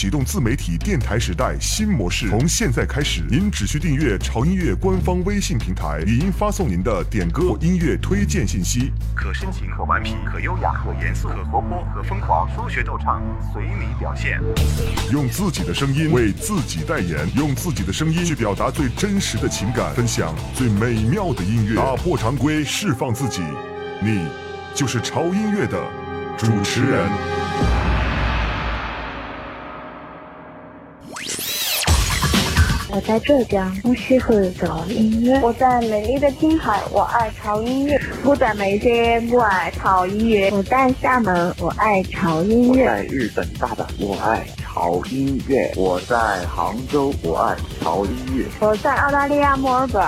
启动自媒体电台时代新模式，从现在开始，您只需订阅潮音乐官方微信平台，语音发送您的点歌或音乐推荐信息，可深情，可顽皮，可优雅，可严肃，可活泼，可疯狂，说学逗唱，随你表现。用自己的声音为自己代言，用自己的声音去表达最真实的情感，分享最美妙的音乐，打破常规，释放自己，你就是潮音乐的主持人。我在浙江，我喜欢潮音乐。我在美丽的青海，我爱潮音乐。我在眉山，我爱潮音乐。我在厦门，我爱潮音乐。我在日本大阪，我爱潮音乐。我在杭州，我爱潮音乐。我在澳大利亚墨尔本，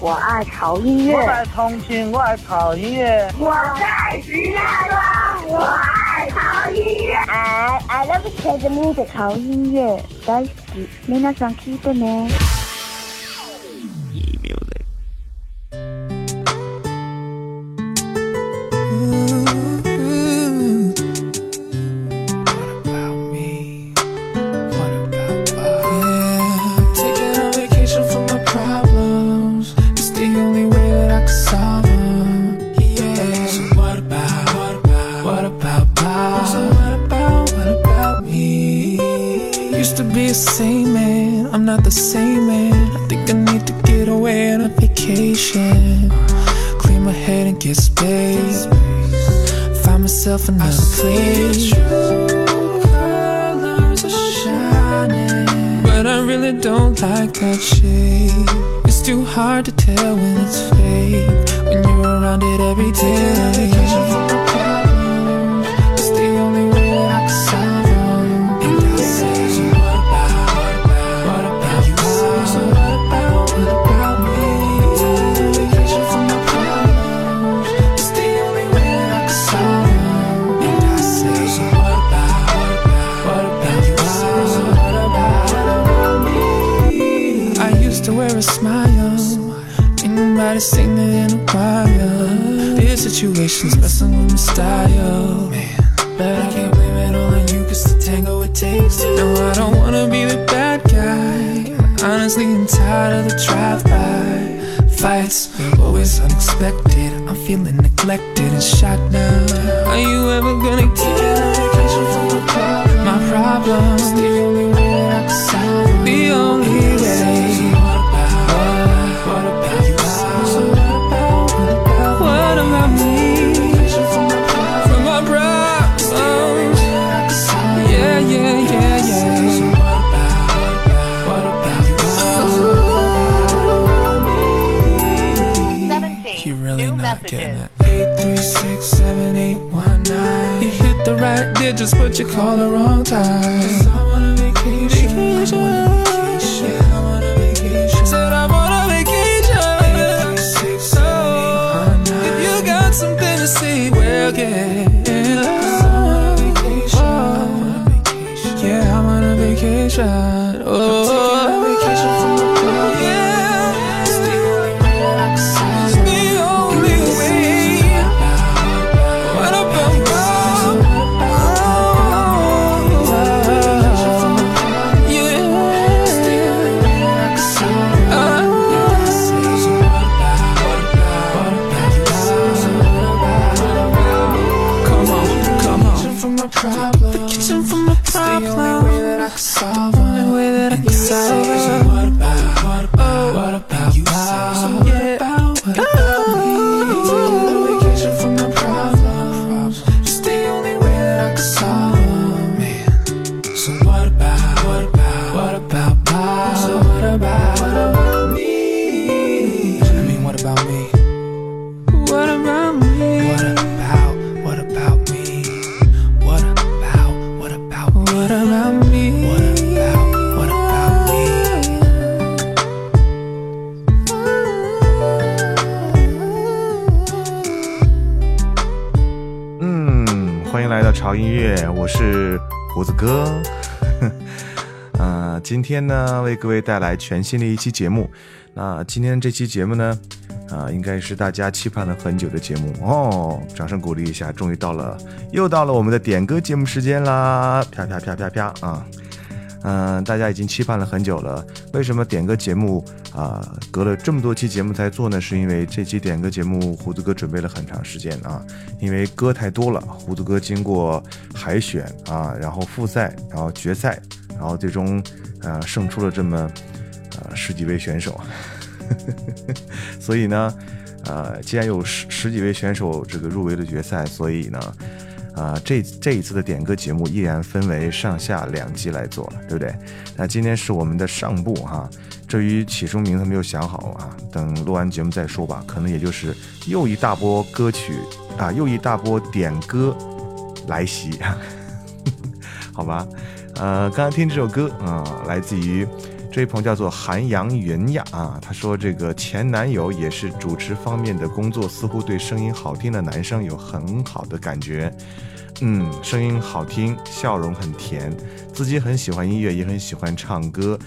我爱潮音乐。我在重庆，我爱潮音乐。我在石家庄，我爱潮音乐。I I love the music，潮音乐，大好き。皆さん聞いてね。lights Always unexpected. I'm feeling neglected and shot down. Are you ever gonna get a vacation from my? My problem's the only way I can solve The only way. You hit the right digits, but you call the wrong time. Cause I want a vacation. vacation. I want vacation. Said I want vacation. Eight, three, six, seven, eight, one, nine. If you got something to well, yeah. 天呢，为各位带来全新的一期节目。那今天这期节目呢，啊，应该是大家期盼了很久的节目哦。掌声鼓励一下，终于到了，又到了我们的点歌节目时间啦！啪啪啪啪啪啊！嗯，大家已经期盼了很久了。为什么点歌节目啊，隔了这么多期节目才做呢？是因为这期点歌节目胡子哥准备了很长时间啊，因为歌太多了。胡子哥经过海选啊，然后复赛，然后决赛，然后最终呃胜出了这么呃十几位选手，所以呢，呃，既然有十十几位选手这个入围了决赛，所以呢。啊，这这一次的点歌节目依然分为上下两集来做了，对不对？那今天是我们的上部哈，至于起什么名字没有想好啊，等录完节目再说吧。可能也就是又一大波歌曲啊，又一大波点歌来袭，好吧？呃，刚刚听这首歌啊，来自于这位朋友叫做韩阳云呀啊，他说这个前男友也是主持方面的工作，似乎对声音好听的男生有很好的感觉。嗯，声音好听，笑容很甜，自己很喜欢音乐，也很喜欢唱歌，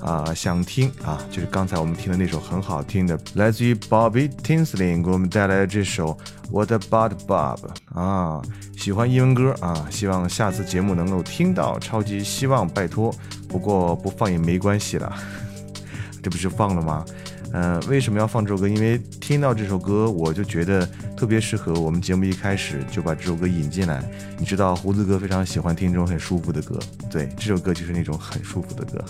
啊，想听啊，就是刚才我们听的那首很好听的，来自于 Bobby Tinsley 给我们带来的这首 What About Bob 啊，喜欢英文歌啊，希望下次节目能够听到，超级希望，拜托，不过不放也没关系了，这不是放了吗？嗯，为什么要放这首歌？因为听到这首歌，我就觉得特别适合我们节目一开始就把这首歌引进来。你知道，胡子哥非常喜欢听这种很舒服的歌，对，这首歌就是那种很舒服的歌。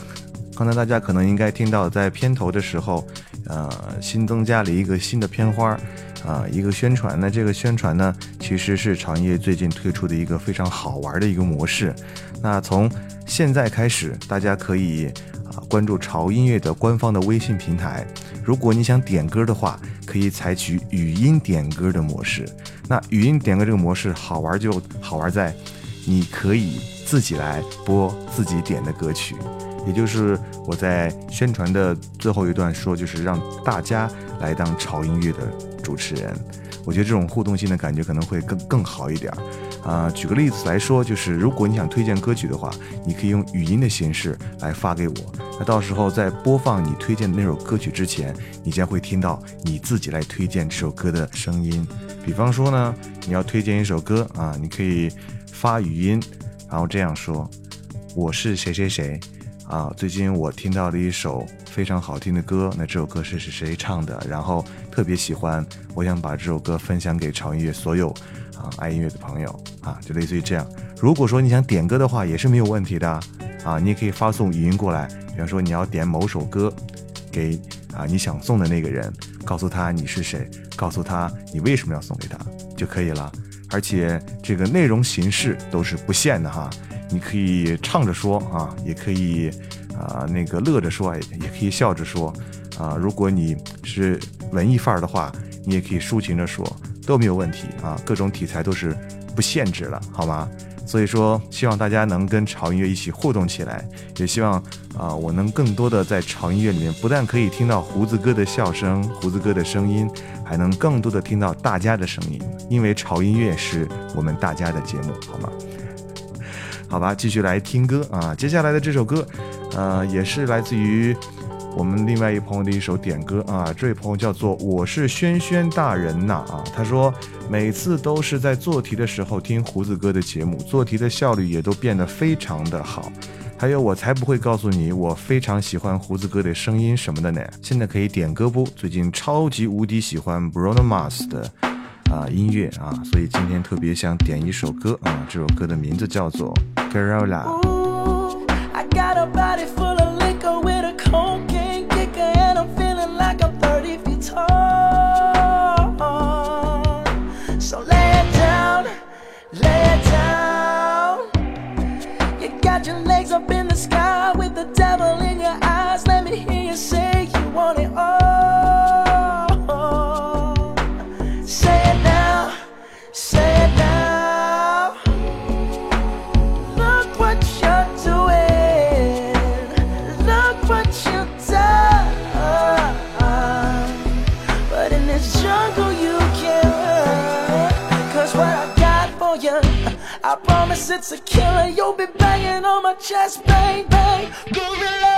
刚才大家可能应该听到，在片头的时候，呃，新增加了一个新的片花，啊，一个宣传。那这个宣传呢，其实是潮音乐最近推出的一个非常好玩的一个模式。那从现在开始，大家可以啊关注潮音乐的官方的微信平台。如果你想点歌的话，可以采取语音点歌的模式。那语音点歌这个模式好玩就好玩在，你可以自己来播自己点的歌曲，也就是我在宣传的最后一段说，就是让大家来当潮音乐的主持人。我觉得这种互动性的感觉可能会更更好一点。啊，举个例子来说，就是如果你想推荐歌曲的话，你可以用语音的形式来发给我。那到时候在播放你推荐的那首歌曲之前，你将会听到你自己来推荐这首歌的声音。比方说呢，你要推荐一首歌啊，你可以发语音，然后这样说：“我是谁谁谁啊，最近我听到了一首非常好听的歌，那这首歌是是谁唱的？然后特别喜欢，我想把这首歌分享给潮音乐所有。”啊，爱音乐的朋友啊，就类似于这样。如果说你想点歌的话，也是没有问题的啊。你也可以发送语音过来，比方说你要点某首歌，给啊你想送的那个人，告诉他你是谁，告诉他你为什么要送给他就可以了。而且这个内容形式都是不限的哈，你可以唱着说啊，也可以啊那个乐着说，也可以笑着说啊。如果你是文艺范儿的话，你也可以抒情着说。都没有问题啊，各种题材都是不限制了，好吗？所以说，希望大家能跟潮音乐一起互动起来，也希望啊，我能更多的在潮音乐里面，不但可以听到胡子哥的笑声、胡子哥的声音，还能更多的听到大家的声音，因为潮音乐是我们大家的节目，好吗？好吧，继续来听歌啊，接下来的这首歌，呃，也是来自于。我们另外一朋友的一首点歌啊，这位朋友叫做我是轩轩大人呐啊，他说每次都是在做题的时候听胡子哥的节目，做题的效率也都变得非常的好。还有我才不会告诉你，我非常喜欢胡子哥的声音什么的呢。现在可以点歌不？最近超级无敌喜欢 Bruno Mars 的啊音乐啊，所以今天特别想点一首歌啊，这首歌的名字叫做 g You'll be banging on my chest, bang, bang, gorilla.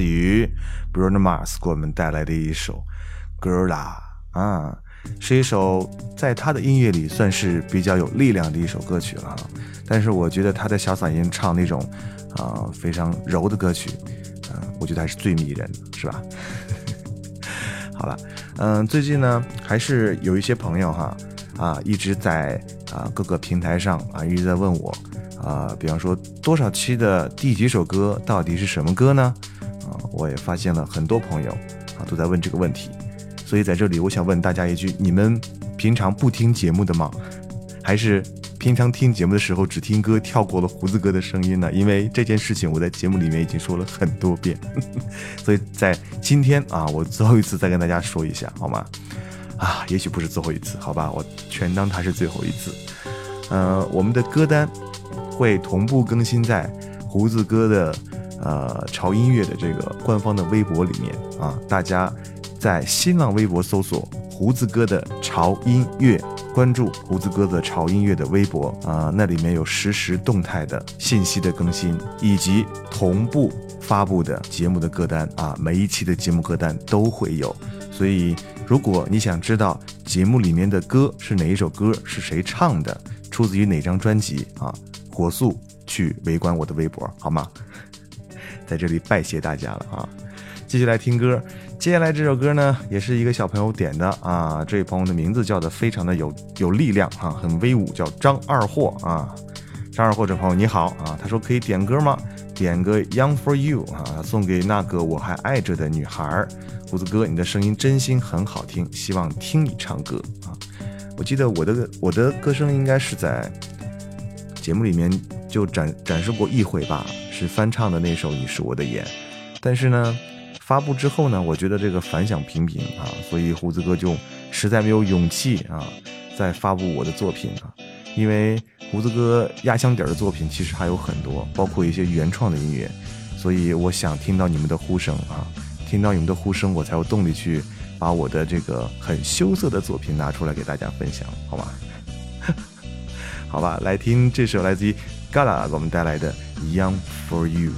自于 Bruno Mars 给我们带来的一首《Girl》啊，是一首在他的音乐里算是比较有力量的一首歌曲了。但是我觉得他的小嗓音唱那种啊非常柔的歌曲，嗯，我觉得还是最迷人的，是吧？好了，嗯，最近呢还是有一些朋友哈啊一直在啊各个平台上啊一直在问我。啊，比方说多少期的第几首歌到底是什么歌呢？我也发现了很多朋友啊都在问这个问题，所以在这里我想问大家一句：你们平常不听节目的吗？还是平常听节目的时候只听歌，跳过了胡子哥的声音呢？因为这件事情我在节目里面已经说了很多遍，所以在今天啊，我最后一次再跟大家说一下，好吗？啊，也许不是最后一次，好吧，我全当它是最后一次。呃，我们的歌单。会同步更新在胡子哥的呃潮音乐的这个官方的微博里面啊，大家在新浪微博搜索胡子哥的潮音乐，关注胡子哥的潮音乐的微博啊，那里面有实时动态的信息的更新，以及同步发布的节目的歌单啊，每一期的节目歌单都会有。所以，如果你想知道节目里面的歌是哪一首歌，是谁唱的，出自于哪张专辑啊？火速去围观我的微博，好吗？在这里拜谢大家了啊！继续来听歌，接下来这首歌呢，也是一个小朋友点的啊。这位朋友的名字叫的非常的有有力量哈，很威武，叫张二货啊。张二货这朋友你好啊，他说可以点歌吗？点个 Young for You 啊，送给那个我还爱着的女孩。胡子哥，你的声音真心很好听，希望听你唱歌啊。我记得我的我的歌声应该是在。节目里面就展展示过一回吧，是翻唱的那首《你是我的眼》，但是呢，发布之后呢，我觉得这个反响平平啊，所以胡子哥就实在没有勇气啊，再发布我的作品啊，因为胡子哥压箱底的作品其实还有很多，包括一些原创的音乐，所以我想听到你们的呼声啊，听到你们的呼声，我才有动力去把我的这个很羞涩的作品拿出来给大家分享，好吗？好吧，来听这首来自于 Gala 给我们带来的《Young for You》。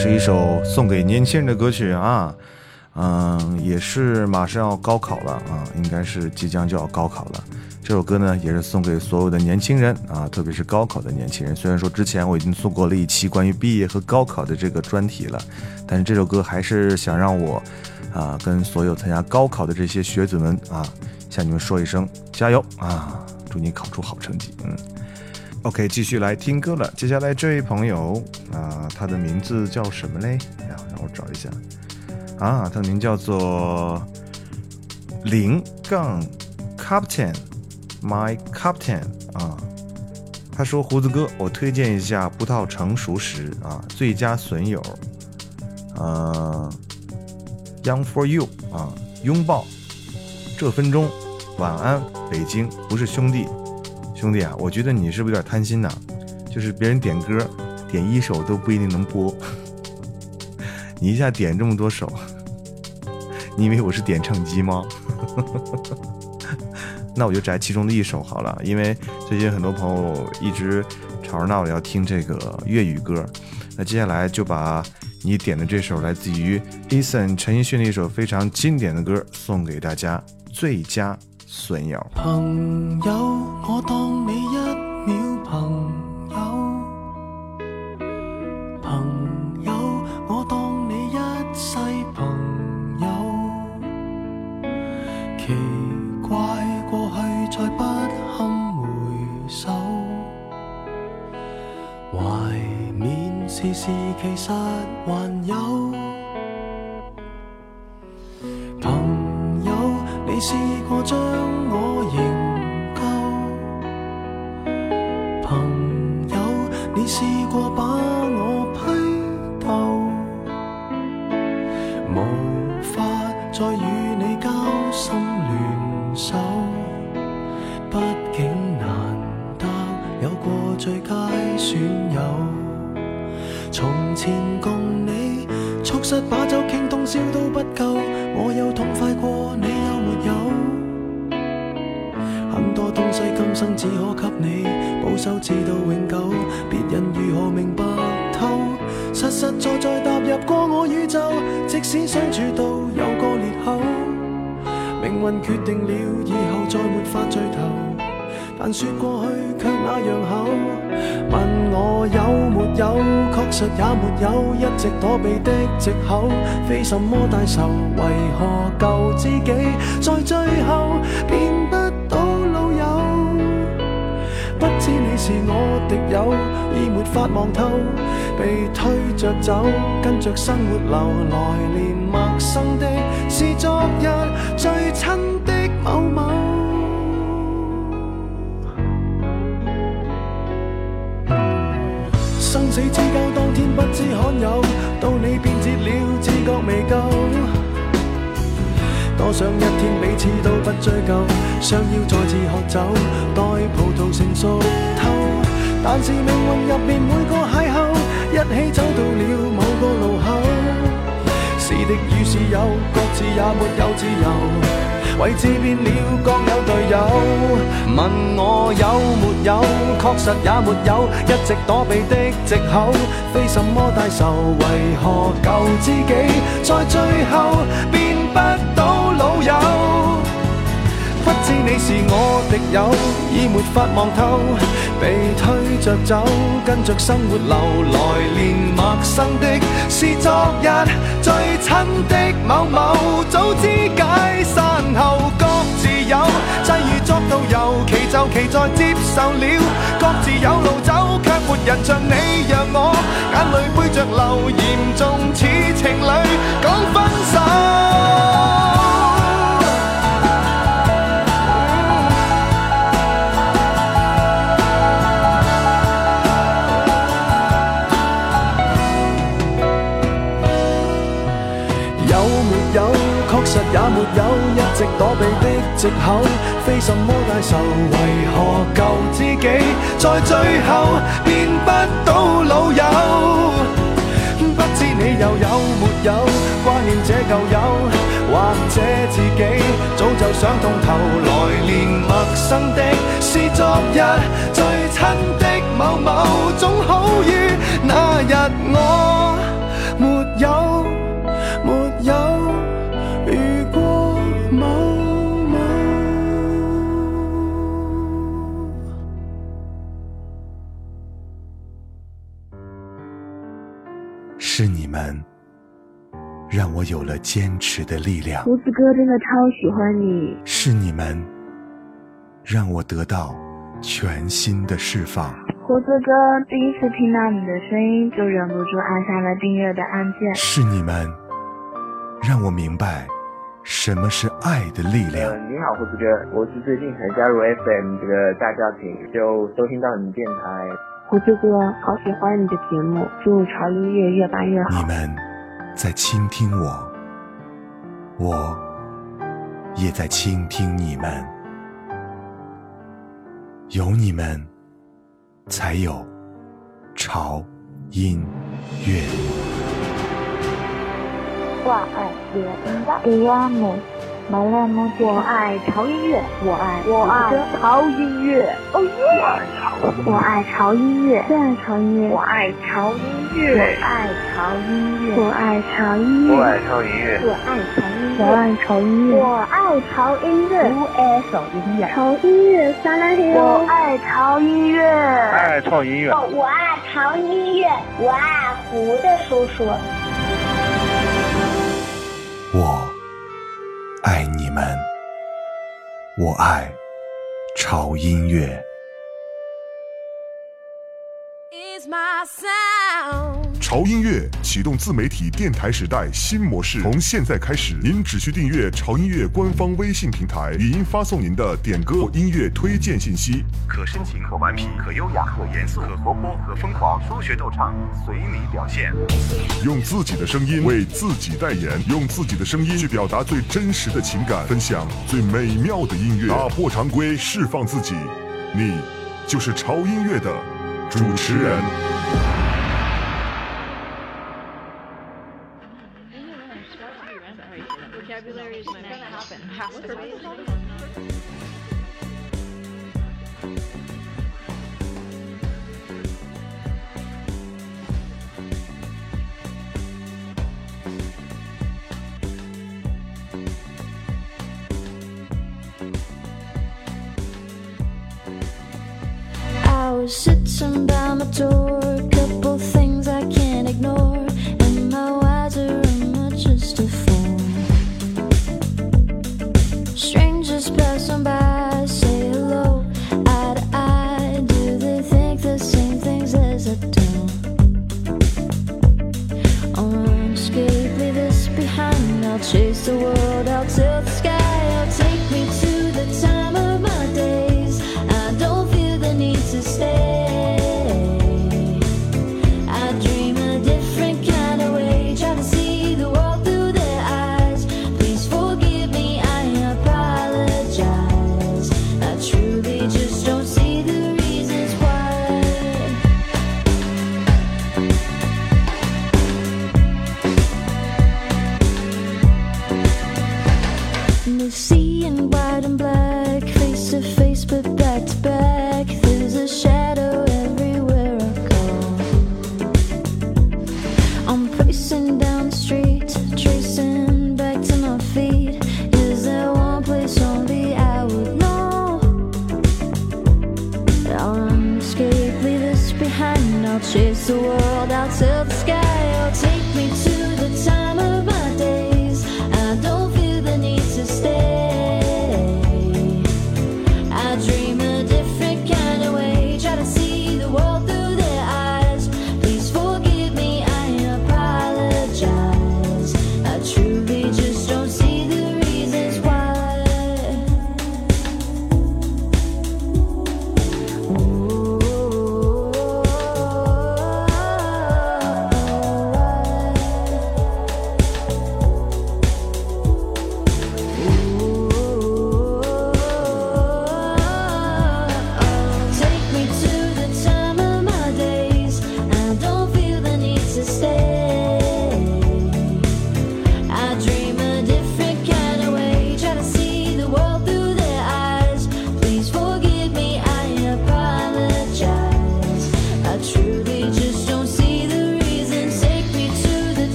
是一首送给年轻人的歌曲啊，嗯，也是马上要高考了啊，应该是即将就要高考了。这首歌呢，也是送给所有的年轻人啊，特别是高考的年轻人。虽然说之前我已经做过了一期关于毕业和高考的这个专题了，但是这首歌还是想让我啊，跟所有参加高考的这些学子们啊，向你们说一声加油啊，祝你考出好成绩，嗯。OK，继续来听歌了。接下来这位朋友啊，他的名字叫什么嘞？呀，让我找一下啊，他的名叫做零杠 Captain，My Captain 啊。他说：“胡子哥，我推荐一下葡萄成熟时啊，最佳损友，呃，Young for You 啊，拥抱这分钟，晚安，北京，不是兄弟。”兄弟啊，我觉得你是不是有点贪心呐？就是别人点歌，点一首都不一定能播，你一下点这么多首，你以为我是点唱机吗？那我就摘其中的一首好了，因为最近很多朋友一直吵着闹着要听这个粤语歌，那接下来就把你点的这首来自于 Eason 陈奕迅的一首非常经典的歌送给大家，最佳。损友。朋友，我当你一直躲避的藉口，非什么大仇，为何旧知己在最后变不到老友？不知你是我敌友，已没法望透，被推着走，跟着生活流，来年陌生的是昨日最亲的某某。多想一天彼此都不追究，想要再次喝酒，待葡萄成熟透。但是命运入面每个邂逅，一起走到了某个路口。是敌与是友，各自也没有自由。位置变了，各有队友。问我有没有，确实也没有，一直躲避的藉口，非什么大仇。为何旧知己在最后变不到老友？不知你是我敌友，已没法望透，被推着走，跟着生活流，来年陌生的是昨日最亲的某某，早知解散后各自有，际遇作导游，其就其在接受了，各自有路走，却没人像你让我眼泪背着流，严重似情侣讲分手。有没有？确实也没有一直躲避的藉口，非什么大仇。为何旧知己在最后变不到老友？不知你又有没有挂念这旧友，或者自己早就想通透。来年陌生的是昨日最亲的某某，总好于那日我没有让我有了坚持的力量。胡子哥真的超喜欢你。是你们让我得到全新的释放。胡子哥第一次听到你的声音，就忍不住按下了订阅的按键。是你们让我明白什么是爱的力量。呃、你好，胡子哥，我是最近才加入 FM 这个大家庭，就收听到你电台。胡子哥，好喜欢你的节目，祝潮音乐越办越好。你们在倾听我，我也在倾听你们。有你们，才有潮音乐。我爱乐音乐。马来木我爱潮音乐，我爱我爱潮音乐，哦耶！我爱潮音乐，我爱潮音乐，我爱潮音乐，我爱潮音乐，我爱潮音乐，我爱潮音乐，我爱潮音乐，我爱潮音乐，我爱潮音乐，我爱潮音乐，潮音乐爱潮音乐，爱潮音乐，我爱潮音乐，我爱胡的叔叔，我爱潮音乐。潮音乐启动自媒体电台时代新模式，从现在开始，您只需订阅潮音乐官方微信平台，语音发送您的点歌或音乐推荐信息，可深情，可顽皮，可优雅，可严肃，可活泼，可疯狂，说学逗唱，随你表现。用自己的声音为自己代言，用自己的声音去表达最真实的情感，分享最美妙的音乐，打破常规，释放自己。你就是潮音乐的主持人。I was sitting by my door, a couple things I can't ignore. Am I wiser? Am I just a fool? explode somebody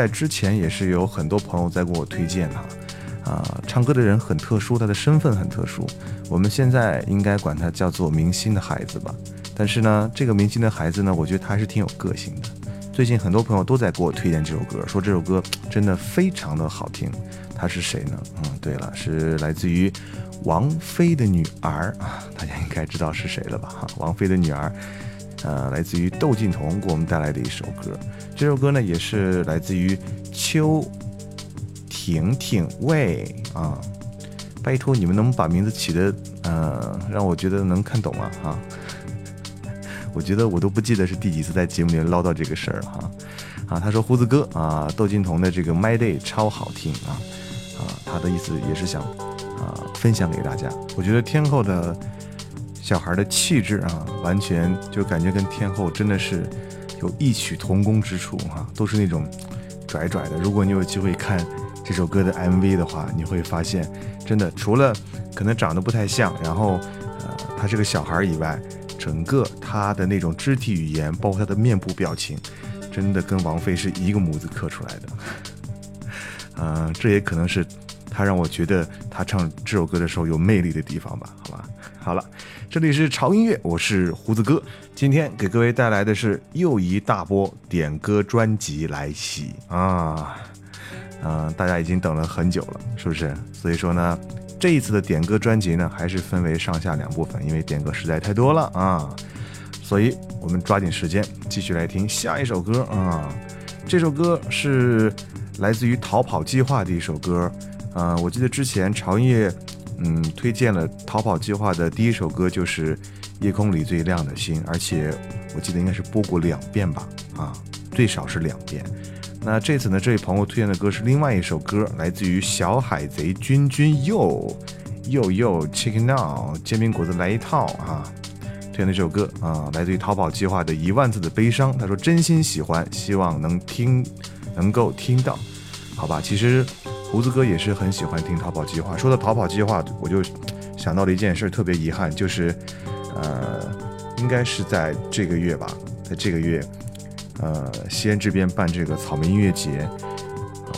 在之前也是有很多朋友在给我推荐哈，啊，唱歌的人很特殊，他的身份很特殊，我们现在应该管他叫做明星的孩子吧。但是呢，这个明星的孩子呢，我觉得他还是挺有个性的。最近很多朋友都在给我推荐这首歌，说这首歌真的非常的好听。他是谁呢？嗯，对了，是来自于王菲的女儿啊，大家应该知道是谁了吧？哈，王菲的女儿。呃，来自于窦靖童给我们带来的一首歌，这首歌呢也是来自于邱婷婷喂啊，拜托你们能把名字起的呃让我觉得能看懂啊啊，我觉得我都不记得是第几次在节目里唠叨这个事儿了哈。啊，他说胡子哥啊，窦靖童的这个 My Day 超好听啊啊，他的意思也是想啊分享给大家，我觉得天后的。小孩的气质啊，完全就感觉跟天后真的是有异曲同工之处哈、都是那种拽拽的。如果你有机会看这首歌的 MV 的话，你会发现，真的除了可能长得不太像，然后呃他是个小孩以外，整个他的那种肢体语言，包括他的面部表情，真的跟王菲是一个模子刻出来的。嗯，这也可能是他让我觉得他唱这首歌的时候有魅力的地方吧？好吧，好了，这里是潮音乐，我是胡子哥，今天给各位带来的是又一大波点歌专辑来袭啊！嗯，大家已经等了很久了，是不是？所以说呢，这一次的点歌专辑呢，还是分为上下两部分，因为点歌实在太多了啊，所以我们抓紧时间继续来听下一首歌啊。这首歌是来自于逃跑计划的一首歌，呃，我记得之前潮音乐嗯推荐了逃跑计划的第一首歌就是《夜空里最亮的星》，而且我记得应该是播过两遍吧，啊，最少是两遍。那这次呢，这位朋友推荐的歌是另外一首歌，来自于小海贼君君又又又 Chicken Now 煎饼果子来一套啊！推荐的这首歌啊，来自于逃跑计划的一万次的悲伤。他说真心喜欢，希望能听，能够听到，好吧？其实胡子哥也是很喜欢听逃跑计划。说到逃跑计划，我就想到了一件事，特别遗憾，就是呃，应该是在这个月吧，在这个月。呃，西安这边办这个草莓音乐节，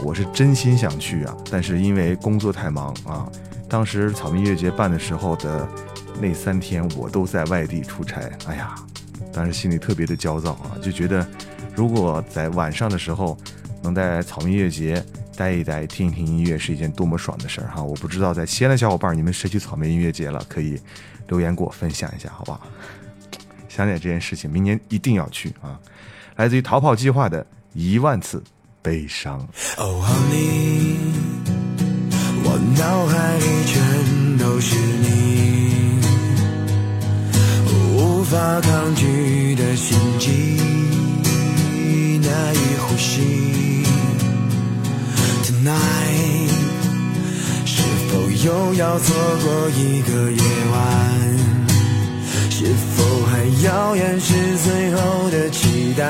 我是真心想去啊，但是因为工作太忙啊，当时草莓音乐节办的时候的那三天，我都在外地出差，哎呀，当时心里特别的焦躁啊，就觉得如果在晚上的时候能在草莓音乐节待一待，听一听音乐，是一件多么爽的事儿哈！我不知道在西安的小伙伴，你们谁去草莓音乐节了？可以留言给我分享一下，好不好？想起来这件事情，明年一定要去啊！来自于逃跑计划的一万次悲伤。哦，Honey，我脑海里全都是你，无法抗拒的心悸，难以呼吸。Tonight，是否又要错过一个夜晚？是否还要掩饰最后的期待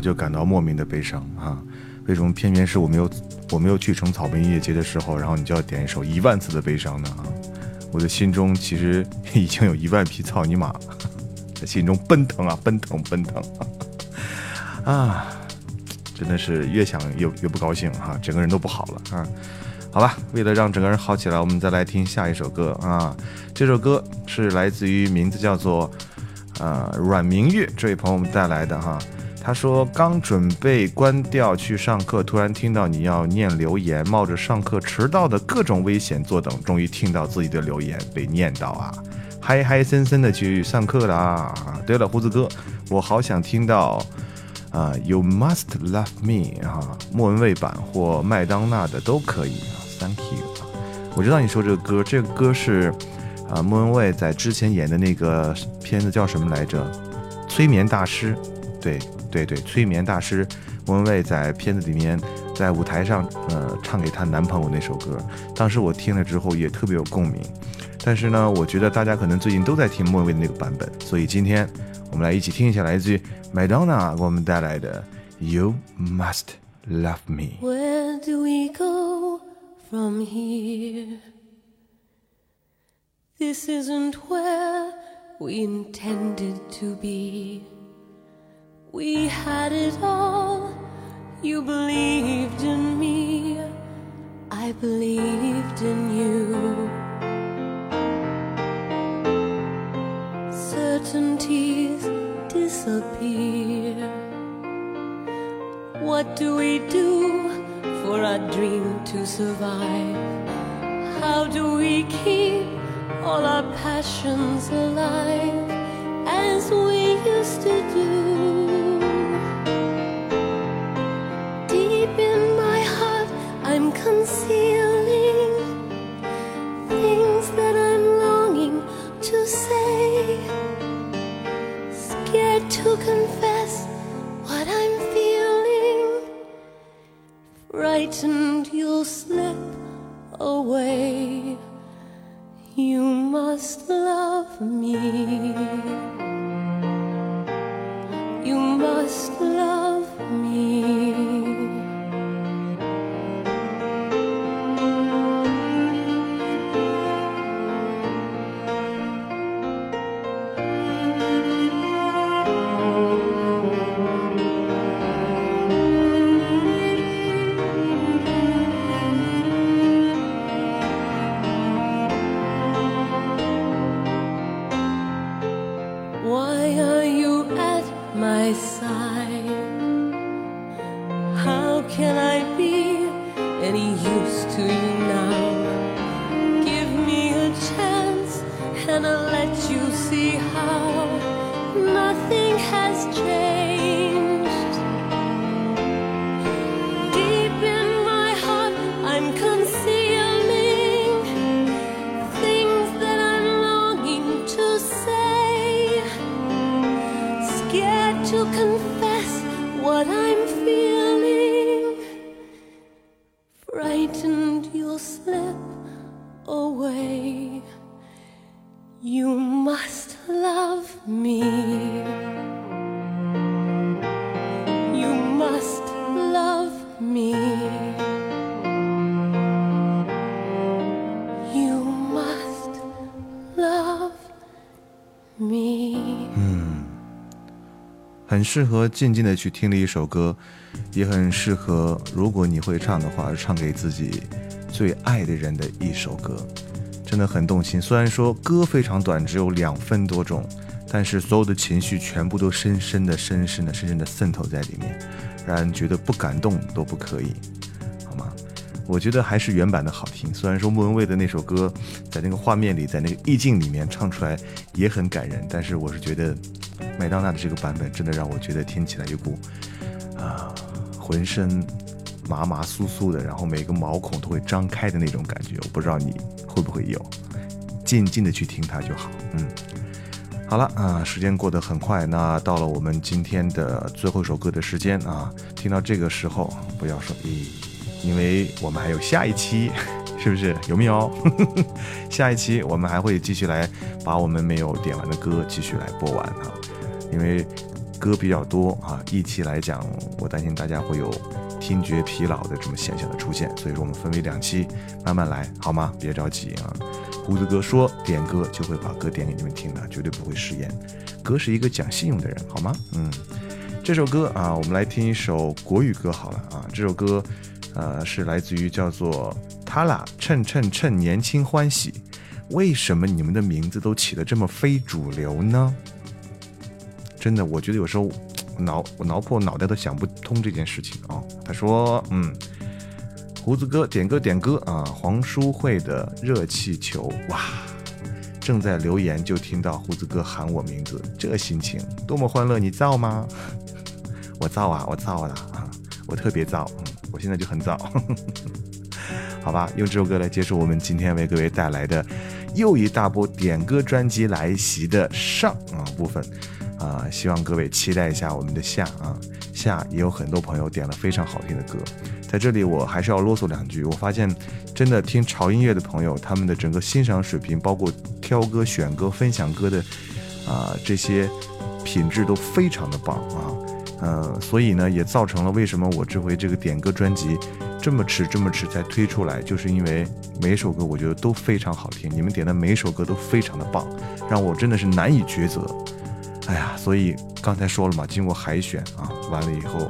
我就感到莫名的悲伤啊！为什么偏偏是我没有我没有去成草莓音乐节的时候，然后你就要点一首一万次的悲伤呢？啊！我的心中其实已经有一万匹草泥马在 心中奔腾啊，奔腾，奔腾 啊！真的是越想越越不高兴哈，整个人都不好了啊！好吧，为了让整个人好起来，我们再来听下一首歌啊！这首歌是来自于名字叫做。呃，阮明月这位朋友们带来的哈，他说刚准备关掉去上课，突然听到你要念留言，冒着上课迟到的各种危险坐等，终于听到自己的留言被念到啊，嗨嗨森森的去上课啦！对了，胡子哥，我好想听到啊，You must love me 啊，莫文蔚版或麦当娜的都可以啊，Thank you。我知道你说这个歌，这个歌是。啊，莫文蔚在之前演的那个片子叫什么来着？催眠大师，对对对，催眠大师。莫文蔚在片子里面，在舞台上，呃，唱给她男朋友那首歌，当时我听了之后也特别有共鸣。但是呢，我觉得大家可能最近都在听莫文蔚的那个版本，所以今天我们来一起听一下来自于 Madonna 给我们带来的 You Must Love Me。Where do we go from here? This isn't where we intended to be. We had it all. You believed in me. I believed in you. Certainties disappear. What do we do for our dream to survive? How do we keep all our passions alive as we used to do. I'm concealing things that I'm longing to say. Scared to confess what I'm feeling. Frightened you'll slip away. You must love me. Me. 很适合静静的去听的一首歌，也很适合如果你会唱的话，唱给自己最爱的人的一首歌，真的很动心。虽然说歌非常短，只有两分多钟，但是所有的情绪全部都深深的、深深的、深深的渗透在里面，让人觉得不感动都不可以，我觉得还是原版的好听。虽然说莫文蔚的那首歌在那个画面里，在那个意境里面唱出来也很感人，但是我是觉得麦当娜的这个版本真的让我觉得听起来有股啊、浑身麻麻酥酥的，然后每个毛孔都会张开的那种感觉。我不知道你会不会有，静静的去听它就好。嗯，好了啊，时间过得很快，那到了我们今天的最后一首歌的时间啊，听到这个时候不要说咦。因为我们还有下一期，是不是有没有？下一期我们还会继续来把我们没有点完的歌继续来播完啊。因为歌比较多啊，一期来讲，我担心大家会有听觉疲劳的这么现象的出现，所以说我们分为两期，慢慢来，好吗？别着急啊。胡子哥说点歌就会把歌点给你们听的，绝对不会食言。哥是一个讲信用的人，好吗？嗯，这首歌啊，我们来听一首国语歌好了啊。这首歌，呃，是来自于叫做他啦，趁趁趁年轻欢喜。为什么你们的名字都起得这么非主流呢？真的，我觉得有时候脑我挠破脑袋都想不通这件事情啊。他说，嗯，胡子哥点歌点歌啊，黄淑慧的热气球，哇，正在留言就听到胡子哥喊我名字，这心情多么欢乐！你造吗？我造啊，我造了啊，我特别造，我现在就很造。好吧，用这首歌来结束我们今天为各位带来的又一大波点歌专辑来袭的上啊部分。啊，希望各位期待一下我们的下啊，下也有很多朋友点了非常好听的歌，在这里我还是要啰嗦两句。我发现，真的听潮音乐的朋友，他们的整个欣赏水平，包括挑歌、选歌、分享歌的啊这些品质都非常的棒啊，呃，所以呢，也造成了为什么我这回这个点歌专辑这么迟、这么迟才推出来，就是因为每首歌我觉得都非常好听，你们点的每一首歌都非常的棒，让我真的是难以抉择。哎呀，所以刚才说了嘛，经过海选啊，完了以后，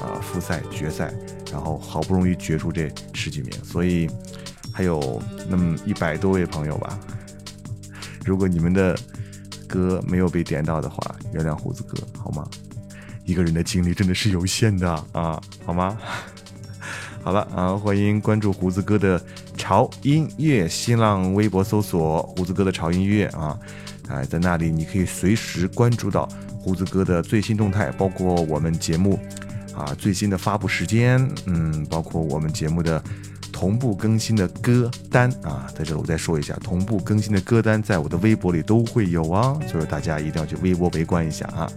啊，复赛、决赛，然后好不容易决出这十几名，所以还有那么一百多位朋友吧。如果你们的歌没有被点到的话，原谅胡子哥好吗？一个人的精力真的是有限的啊，好吗？好了啊，欢迎关注胡子哥的潮音乐，新浪微博搜索胡子哥的潮音乐啊。哎，在那里你可以随时关注到胡子哥的最新动态，包括我们节目啊最新的发布时间，嗯，包括我们节目的同步更新的歌单啊，在这里我再说一下，同步更新的歌单在我的微博里都会有啊，所以说大家一定要去微博围观一下啊，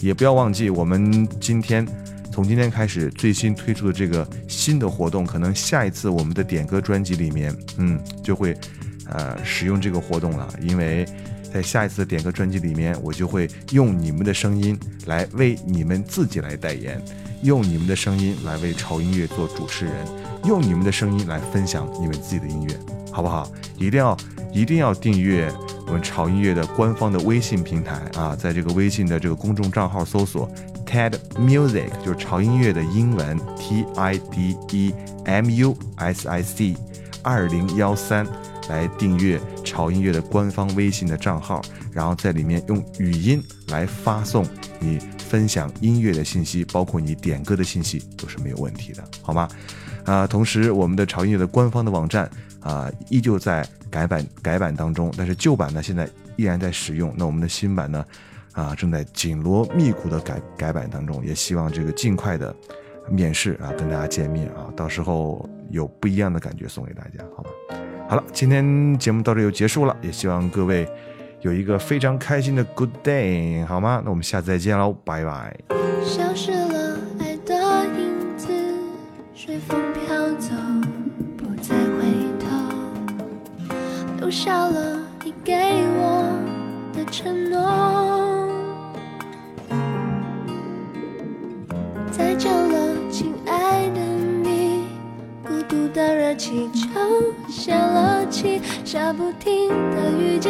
也不要忘记我们今天从今天开始最新推出的这个新的活动，可能下一次我们的点歌专辑里面，嗯，就会呃使用这个活动了，因为。在下一次的点歌专辑里面，我就会用你们的声音来为你们自己来代言，用你们的声音来为潮音乐做主持人，用你们的声音来分享你们自己的音乐，好不好？一定要一定要订阅我们潮音乐的官方的微信平台啊，在这个微信的这个公众账号搜索 TED Music，就是潮音乐的英文 T I D E M U S I C 二零幺三。来订阅潮音乐的官方微信的账号，然后在里面用语音来发送你分享音乐的信息，包括你点歌的信息都是没有问题的，好吗？啊，同时我们的潮音乐的官方的网站啊，依旧在改版改版当中，但是旧版呢现在依然在使用。那我们的新版呢，啊，正在紧锣密鼓的改改版当中，也希望这个尽快的面试啊，跟大家见面啊，到时候有不一样的感觉送给大家，好吧？好了，今天节目到这就结束了，也希望各位有一个非常开心的 good day，好吗？那我们下次再见喽，拜拜。消失了爱的影子，随风飘留下了你给我的承诺。再见了，亲爱的你，孤独的热气球。泄了气，下不停的雨季，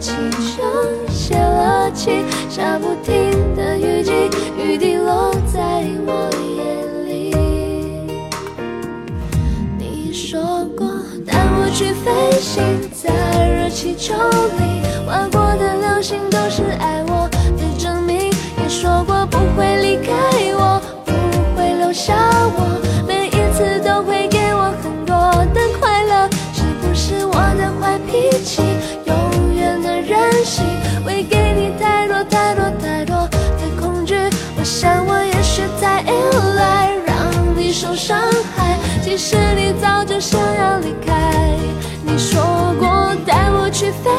气球泄了气，下不停的雨季，雨滴落在我眼里。你说过带我去飞行，在热气球里划过的流星都是爱我的证明。也说过不会离开我，不会留下我，每一次都会给我很多的快乐。是不是我的坏脾气，关系，会给你太多太多太多的恐惧？我想我也许太依赖，让你受伤害。其实你早就想要离开。你说过带我去飞，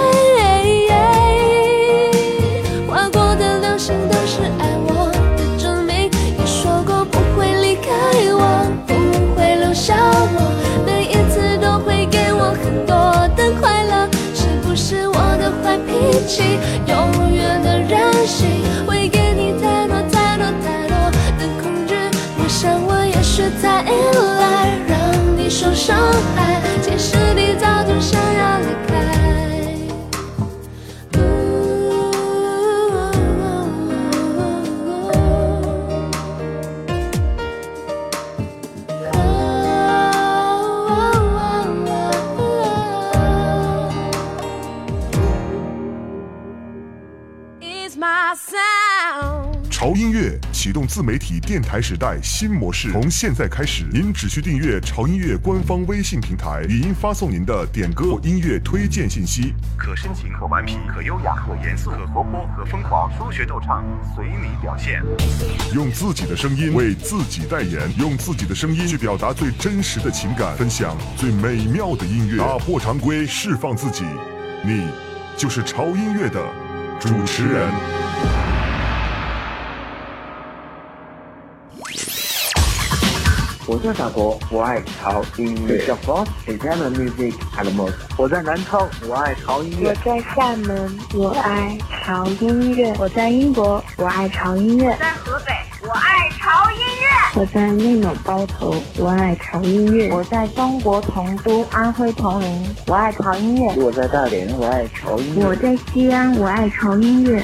起，永远的任性，会给你太多太多太多的恐惧？我想我也是太依赖，让你受伤害。潮音乐启动自媒体电台时代新模式，从现在开始，您只需订阅潮音乐官方微信平台，语音发送您的点歌或音乐推荐信息，可深情，可顽皮，可优雅，可严肃，可活泼，可疯狂，说学逗唱，随你表现。用自己的声音为自己代言，用自己的声音去表达最真实的情感，分享最美妙的音乐，打破常规，释放自己，你就是潮音乐的主持人。我在法国，我爱潮音乐。小 f Italian music more。我在南昌，我爱潮音乐。我在厦门，我爱潮音乐。我在英国，我爱潮音乐。在河北，我爱潮音乐。我在内蒙包头，我爱潮音乐。我在中国铜都安徽铜陵，我爱潮音乐。我在大连，我爱潮音乐。我在西安，我爱潮音乐。